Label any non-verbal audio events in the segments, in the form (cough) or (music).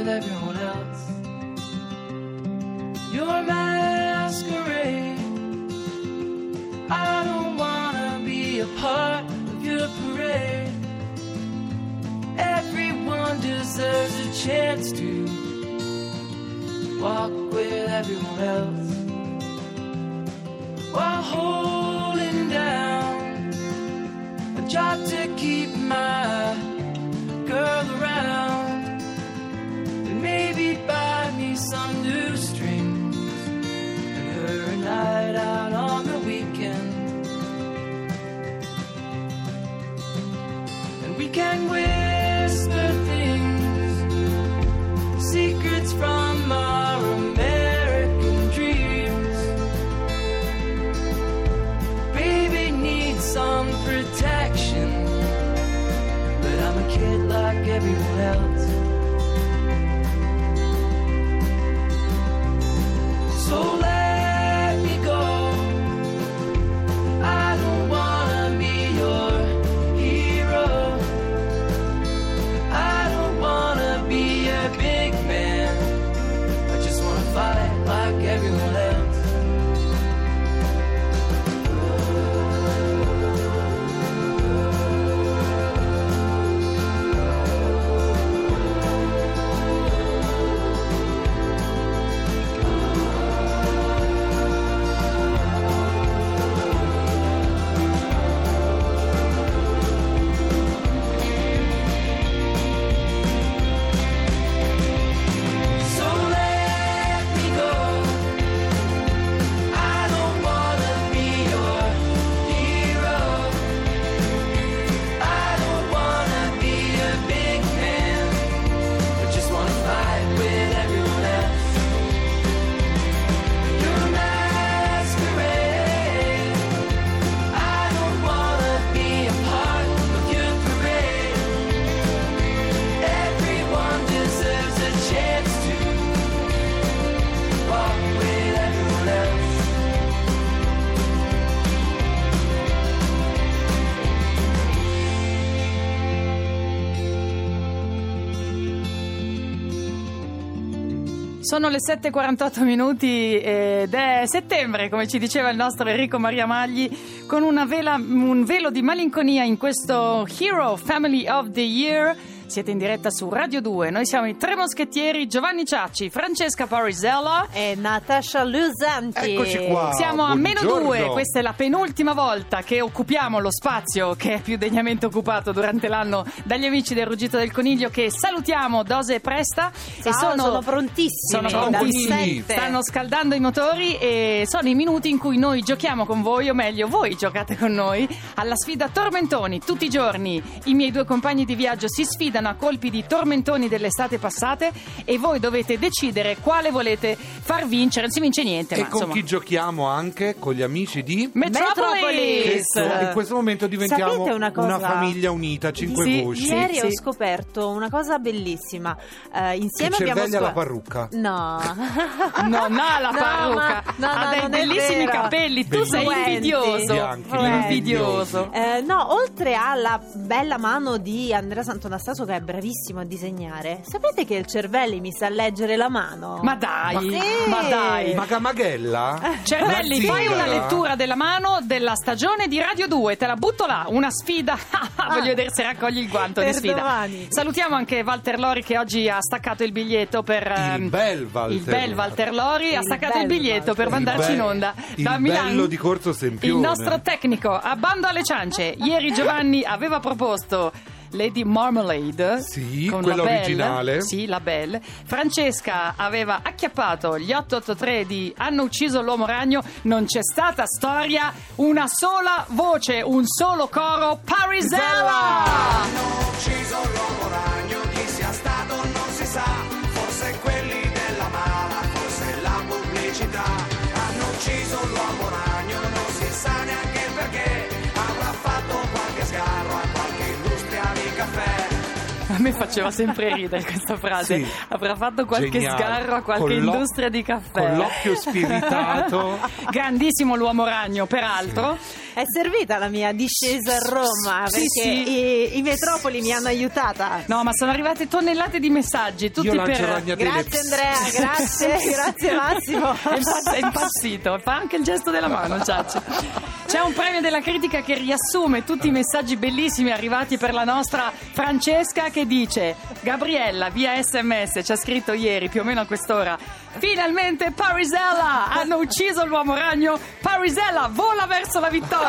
With everyone else. Your masquerade. I don't wanna be a part of your parade. Everyone deserves a chance to walk with everyone else while holding down a job to keep Can with Sono le 7.48 minuti ed è settembre, come ci diceva il nostro Enrico Maria Magli, con vela- un velo di malinconia in questo Hero Family of the Year. Siete in diretta su Radio 2, noi siamo i tre moschettieri Giovanni Ciacci, Francesca Parisella. e Natasha Lusanti. Eccoci qua. Siamo a meno due, questa è la penultima volta che occupiamo lo spazio che è più degnamente occupato durante l'anno dagli amici del Ruggito del Coniglio che salutiamo Dose e Presta. Ciao, sono prontissimi. sono prontissimi. Stanno scaldando i motori e sono i minuti in cui noi giochiamo con voi, o meglio, voi giocate con noi, alla sfida Tormentoni. Tutti i giorni i miei due compagni di viaggio si sfidano a colpi di tormentoni delle estate passate e voi dovete decidere quale volete far vincere. Non si vince niente, E ma con insomma. chi giochiamo anche? Con gli amici di... Metropolis! Metropolis! In questo momento diventiamo una cosa? famiglia unita, cinque Sì, voci. Ieri Sì, ho scoperto una cosa bellissima. Che insieme abbiamo cervelli alla scop- parrucca. No. (laughs) Non ha la No, parrucca, ma- no, ha no, dei bellissimi capelli. Tu sei invidioso. Bianchi, invidioso. Eh, no, oltre alla bella mano di Andrea Santonastaso che è bravissimo a disegnare, sapete che il Cervelli mi sa leggere la mano? Ma dai, Sì. ma dai. Ma Gamagella? Cervelli, La fai una lettura della mano della stagione di Radio 2, te la butto là, una sfida. (laughs) Voglio vedere se raccogli il guanto di Per sfida. domani. Salutiamo anche Walter Lori che oggi ha staccato il biglietto per ehm, Il bel Walter. il bel Walter Lori ha Il staccato il biglietto per Walter. mandarci Il in onda il da Milano. bello di Corso Sempione. Il nostro tecnico, a bando alle ciance. Ieri Giovanni aveva proposto Lady Marmalade. Sì, con quella la Belle. originale. Sì, la Belle. Francesca aveva acchiappato gli 883 di Hanno ucciso l'uomo ragno. Non c'è stata storia, una sola voce, un solo coro. Parisella! Hanno ucciso l'uomo A me faceva sempre ridere questa frase. Sì. Avrà fatto qualche Geniale. sgarro a qualche Con industria di caffè. Con l'occhio spiritato. (laughs) Grandissimo l'uomo ragno, peraltro. È servita la mia discesa a Roma Sì, perché sì. I, i metropoli mi hanno aiutata. No, ma sono arrivate tonnellate di messaggi, tutti Io per... ragnatele. Grazie Andrea, (laughs) grazie, grazie Massimo. (laughs) È impazzito, fa anche il gesto della mano, Ciaccio. C'è un premio della critica che riassume tutti i messaggi bellissimi arrivati per la nostra Francesca che dice Gabriella via sms ci ha scritto ieri più o meno a quest'ora Finalmente Parisella hanno ucciso l'uomo ragno Parisella vola verso la vittoria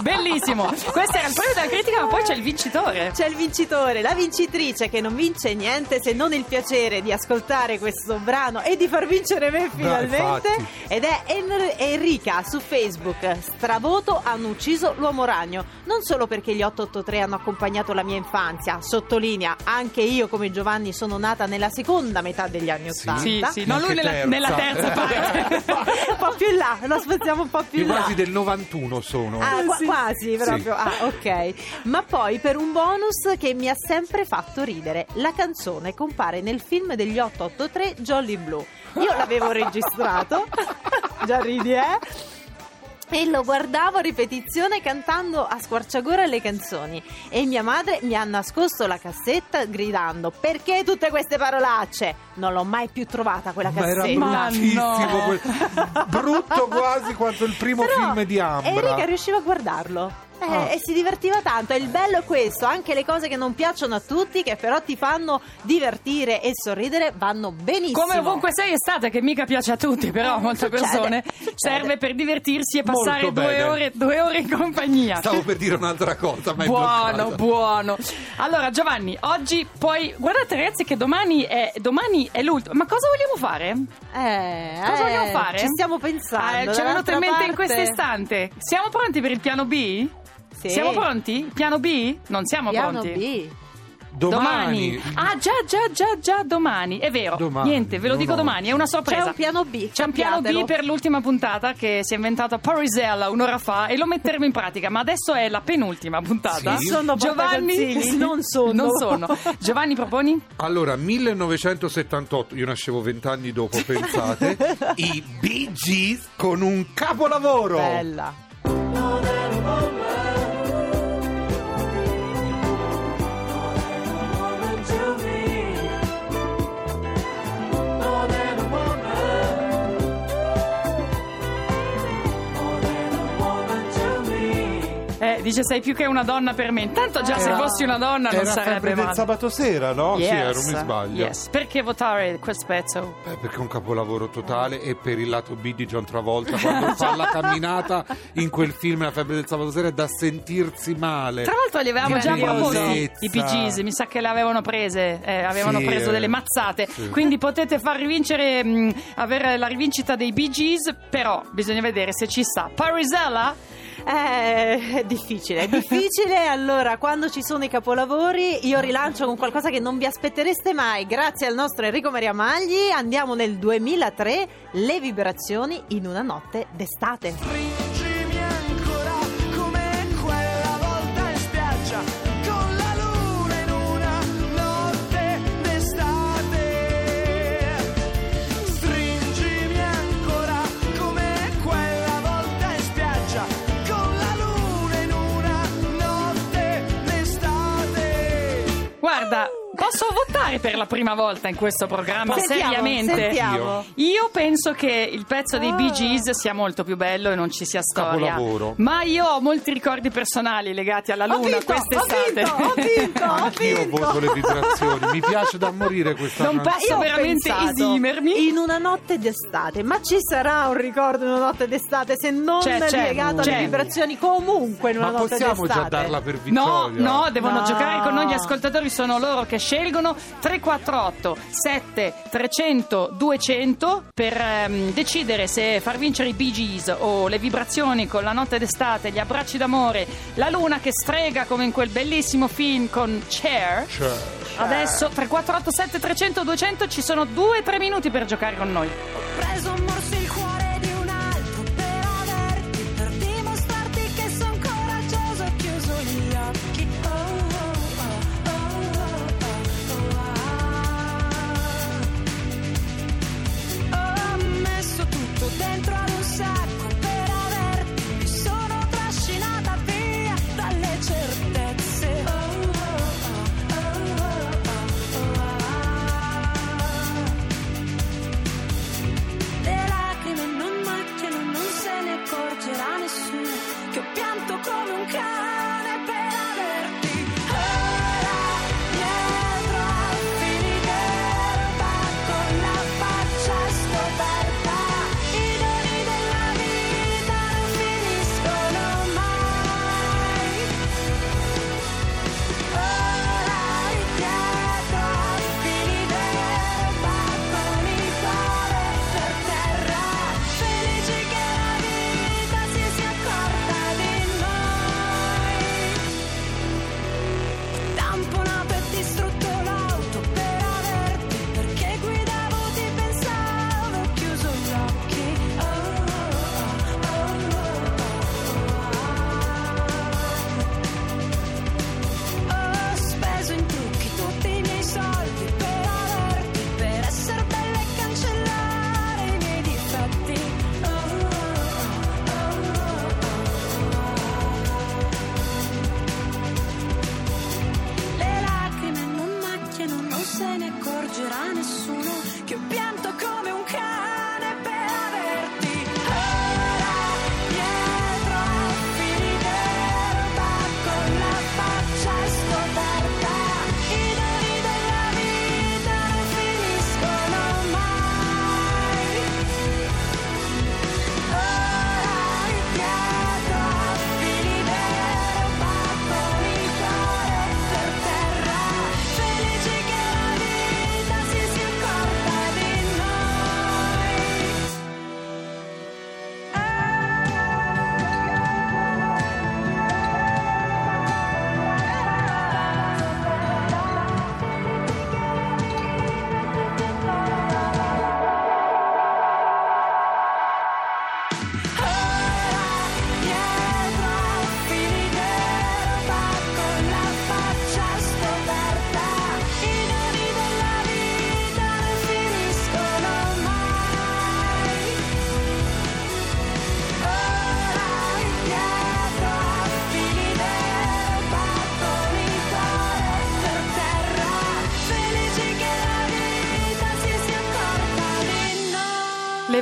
Bellissimo Questo era il premio della critica ma poi c'è il vincitore C'è il vincitore, la vincitrice che non vince niente se non il piacere di ascoltare questo brano e di far vincere me finalmente. infatti. Ed è En- Enrica su Facebook. Stravoto hanno ucciso l'uomo ragno. Non solo perché gli 883 hanno accompagnato la mia infanzia, sottolinea, anche io come Giovanni sono nata nella seconda metà degli anni Sì. Ottanta. Sì, sì, no, lui nella, terza. nella terza (laughs) parte (laughs) (laughs) po' più in là, lo aspettiamo un po' più in là. quasi del 91 sono. Ah, qua- Sì. quasi proprio. Ah, ok. Ma poi per un bonus che mi ha sempre fatto ridere, la canzone compare nel film degli 883 Jolly Blue. Io l'avevo registrato. (laughs) Già ridi, eh? E lo guardavo a ripetizione cantando a squarciagora le canzoni. E mia madre mi ha nascosto la cassetta gridando: Perché tutte queste parolacce? Non l'ho mai più trovata quella Ma era cassetta. Ma bruttissimo, no. quel- brutto quasi quanto il primo Però film di Ambra. Enrica riusciva a guardarlo. Eh, Ah. E si divertiva tanto. E il bello è questo: anche le cose che non piacciono a tutti, che però ti fanno divertire e sorridere, vanno benissimo. Come ovunque sei estate, che mica piace a tutti, però a (laughs) molte Succede, persone succede. serve per divertirsi e passare due ore, due ore in compagnia. Stavo per dire un'altra cosa, ma è Buono, buono. Allora, Giovanni, oggi poi guardate, ragazzi, che domani è, domani è l'ultimo. Ma cosa vogliamo fare? Eh, Cosa eh, vogliamo fare? Ci stiamo pensando. Eh, ci è venuto in mente in parte- questo istante. Siamo pronti per il piano B? Sì. Siamo pronti? Piano B? Non siamo Piano pronti. B. Domani. Ah, già, già, già, già, domani. È vero. Domani, Niente, ve lo dico domani. domani, è una sorpresa. C'è un piano B. C'è un piano B per l'ultima puntata che si è inventato Parisella un'ora fa e lo metteremo in pratica, ma adesso è la penultima puntata. Sì. Sono Giovanni (laughs) non sono. Non sono. Giovanni proponi? Allora, 1978, io nascevo vent'anni dopo, (laughs) pensate, i Bee Gees con un capolavoro. Bella. Eh, dice sei più che una donna per me. Intanto già se fossi una donna non Era sarebbe sempre del male. sabato sera, no? Yes, Sì, ero, mi sbaglio. yes. Perché votare quel pezzo? Eh, perché è un capolavoro totale e per il lato B di John Travolta quando fa la camminata in quel film La febbre del sabato sera è da sentirsi male. Tra l'altro li avevamo già proposti i PGs, mi sa che le avevano prese, eh, avevano Sì, preso eh, delle mazzate, sì. quindi potete far rivincere, mh, avere la rivincita dei Gees, però bisogna vedere se ci sta. Parisella? Eh, è (laughs) difficile, è difficile. allora, quando ci sono i capolavori, io rilancio con qualcosa che non vi aspettereste mai. Grazie al nostro Enrico Maria Magli, andiamo nel 2003, le vibrazioni in una notte d'estate. Votare per la prima volta in questo programma, Sentiamo, seriamente? sentiamo. Io penso che il pezzo dei Bee Gees sia molto più bello e non ci sia storia. Capolavoro. Ma io ho molti ricordi personali legati alla Ho luna vinto, ho quest'estate. vinto, ho vinto, ho Anch'io vinto. voto le vibrazioni. Mi piace da morire questa Non posso Io ho veramente esimermi. in una notte d'estate, ma ci sarà un ricordo in una notte d'estate se non C'è, c'è, legato c'è. alle vibrazioni comunque in una Ma notte possiamo d'estate? già darla per No, vittoria? no, devono No. giocare con noi gli ascoltatori, sono loro che scelgono 348 7 300 200 per ehm, decidere se far vincere i Bee Gees o le vibrazioni con la notte d'estate, gli abbracci d'amore, la luna che strega come in quel bellissimo film con Cher. Cioè, Adesso 348 7 300 200 ci sono 2-3 minuti per giocare con noi. preso a morsi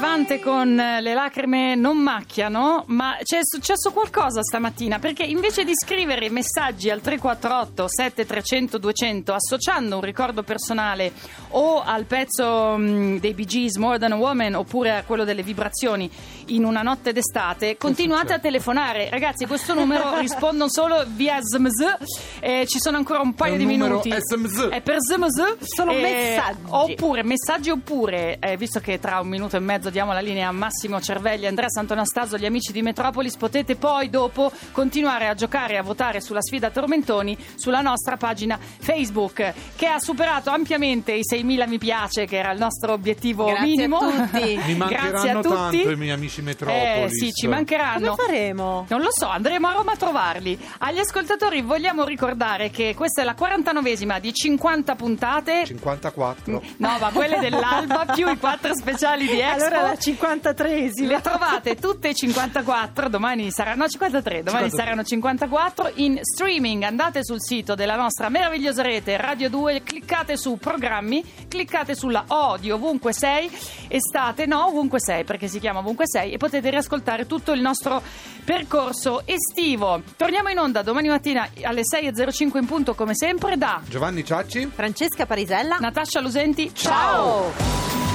Levante con eh, le lacrime non macchiano, ma c'è successo qualcosa stamattina perché invece di scrivere messaggi al 348 7300 200 associando un ricordo personale o al pezzo mm, dei Bee Gees More Than a Woman oppure a quello delle vibrazioni in una notte d'estate, continuate a telefonare. Ragazzi, questo numero (laughs) rispondo solo via SMS, eh, ci sono ancora un paio un di minuti. SMS. È per SMS. Sono messaggi. Oppure messaggi oppure, eh, visto che tra un minuto e mezzo diamo la linea a Massimo Cervelli, Andrea Santonastaso, gli amici di Metropolis, potete poi dopo continuare a giocare e a votare sulla sfida Tormentoni sulla nostra pagina Facebook, che ha superato ampiamente i 6.000 mi piace, che era il nostro obiettivo Grazie a minimo. tutti. (laughs) Mi Grazie a mancheranno tutti. tanto i miei amici Metropolis. Eh sì, ci mancheranno. Come faremo? Non lo so, andremo a Roma a trovarli. Agli ascoltatori vogliamo ricordare che questa è la 49esima di 50 puntate. 54. No, ma quelle dell'alba più i quattro speciali di Allora Ecco. la 53esima. Le trovate tutte 54, domani saranno 53, domani 53. saranno 54 in streaming. Andate sul sito della nostra meravigliosa rete Radio 2, cliccate su programmi, cliccate sulla O di ovunque sei e state no, ovunque sei perché si chiama ovunque sei e potete riascoltare tutto il nostro percorso estivo. Torniamo in onda domani mattina alle 6:05 in punto come sempre da Giovanni Ciacci, Francesca Parisella, Natascia Lusenti. Ciao. Ciao.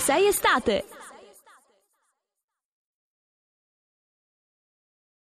6 Estate.